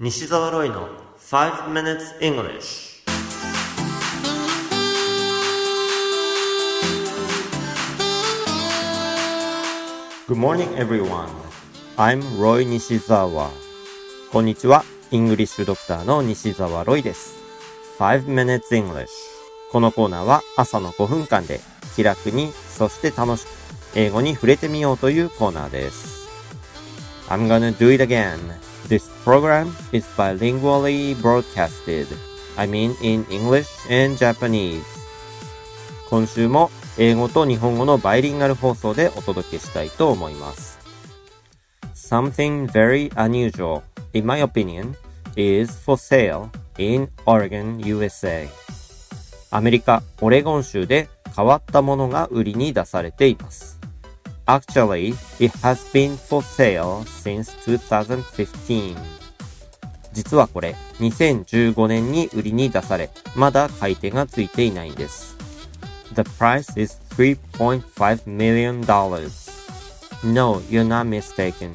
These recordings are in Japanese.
西澤ロイの5 minutes English Good morning everyone. I'm Roy 西澤こんにちは。イングリッシュドクターの西澤ロイです。5 minutes English このコーナーは朝の5分間で気楽にそして楽しく英語に触れてみようというコーナーです。I'm gonna do it again. This program is bilingually broadcasted. I mean in English and Japanese. 今週も英語と日本語のバイリンガル放送でお届けしたいと思います。Something very unusual, in my opinion, is for sale in Oregon, USA. アメリカ、オレゴン州で変わったものが売りに出されています。Actually, it has been for sale since 2015. 実はこれ、2015年に売りに出され、まだ買い手がついていないんです。The price is $3.5 million. No, you're not mistaken.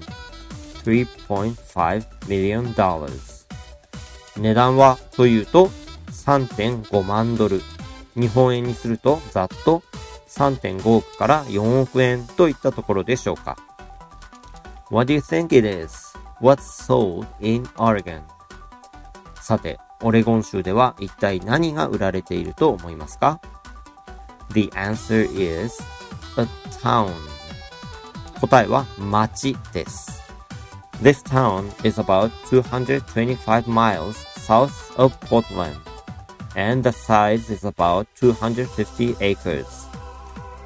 $3.5 million. 値段はというと3.5万ドル。日本円にするとざっと3.5億から4億円といったところでしょうか。What do you think it is? What's sold in Oregon? さて、オレゴン州では一体何が売られていると思いますか ?The answer is a town. 答えは町です。This town is about 225 miles south of Portland, and the size is about 250 acres.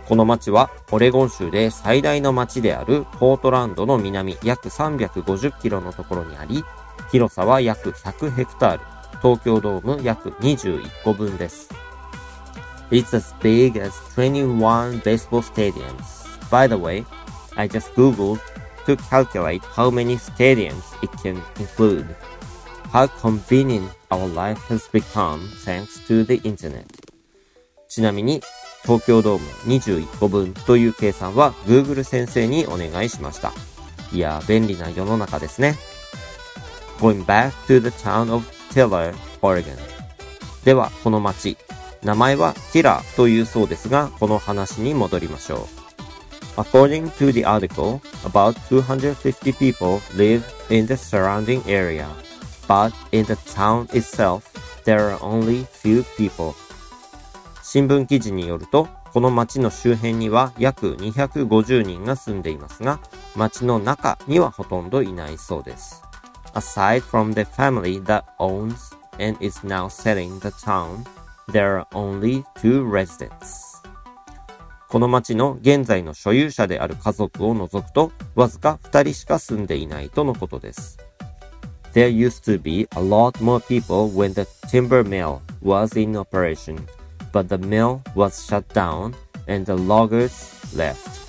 この町はオレゴン州で最大の町であるポートランドの南約350キロのところにあり、広さは約100ヘクタール、東京ドーム約21個分です。It's as big as 21 baseball stadiums. By the way, I just googled to calculate how many stadiums it can include. How convenient our life has become thanks to the internet. ちなみに東京ドーム21個分という計算は Google 先生にお願いしました。いや、便利な世の中ですね。Going back to the town of Tiller, Oregon. では、この町、名前は Tiller というそうですが、この話に戻りましょう。According to the article, about 250 people live in the surrounding area, but in the town itself, there are only few people. 新聞記事によると、この町の周辺には約250人が住んでいますが、町の中にはほとんどいないそうです。Aside from the family that owns and is now selling the town, there are only two residents. この町の現在の所有者である家族を除くと、わずか2人しか住んでいないとのことです。There used to be a lot more people when the timber mill was in operation. But the mill was shut down and the loggers left.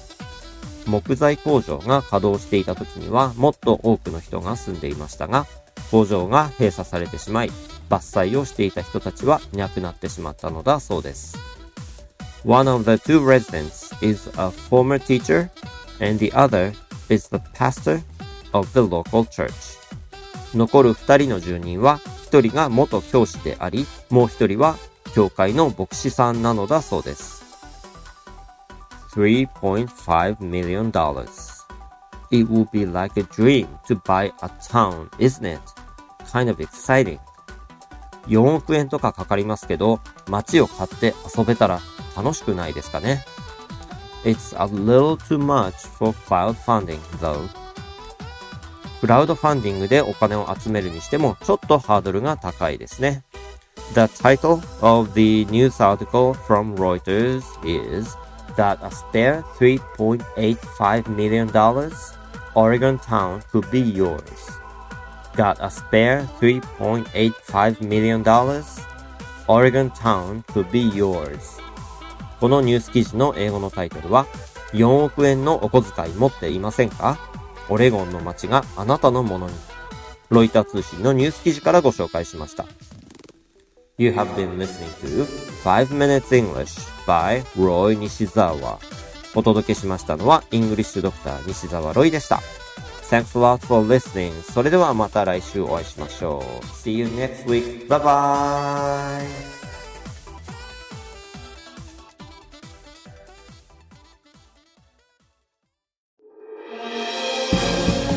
木材工場が稼働していた時にはもっと多くの人が住んでいましたが、工場が閉鎖されてしまい、伐採をしていた人たちはいなくなってしまったのだそうです。One of the two residents is a former teacher and the other is the pastor of the local church. 残る二人の住人は、一人が元教師であり、もう一人は教会の牧師さんなのだそうです。3.5 million. dollars. It would be like a dream to buy a town, isn't it? Kind of exciting. 4億円とかかかりますけど、街を買って遊べたら楽しくないですかね。It's a little too much for crowdfunding though. クラウドファンディングでお金を集めるにしてもちょっとハードルが高いですね。The title of the news article from Reuters is that a spare $3.85 million Oregon town could be yours. Got a spare $3.85 million Oregon town could be yours. このニュース記事の英語のタイトルは4億円のお小遣い持っていませんかオレゴンの街があなたのものに。ロイター通信のニュース記事からご紹介しました。You have been listening to 5 Minutes English by Roy Nishizawa お届けしましたのは、イングリッシュドクター西澤ロイでした。Thanks a lot for listening. それではまた来週お会いしましょう。See you next week. Bye bye!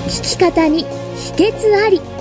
聞き方に秘訣あり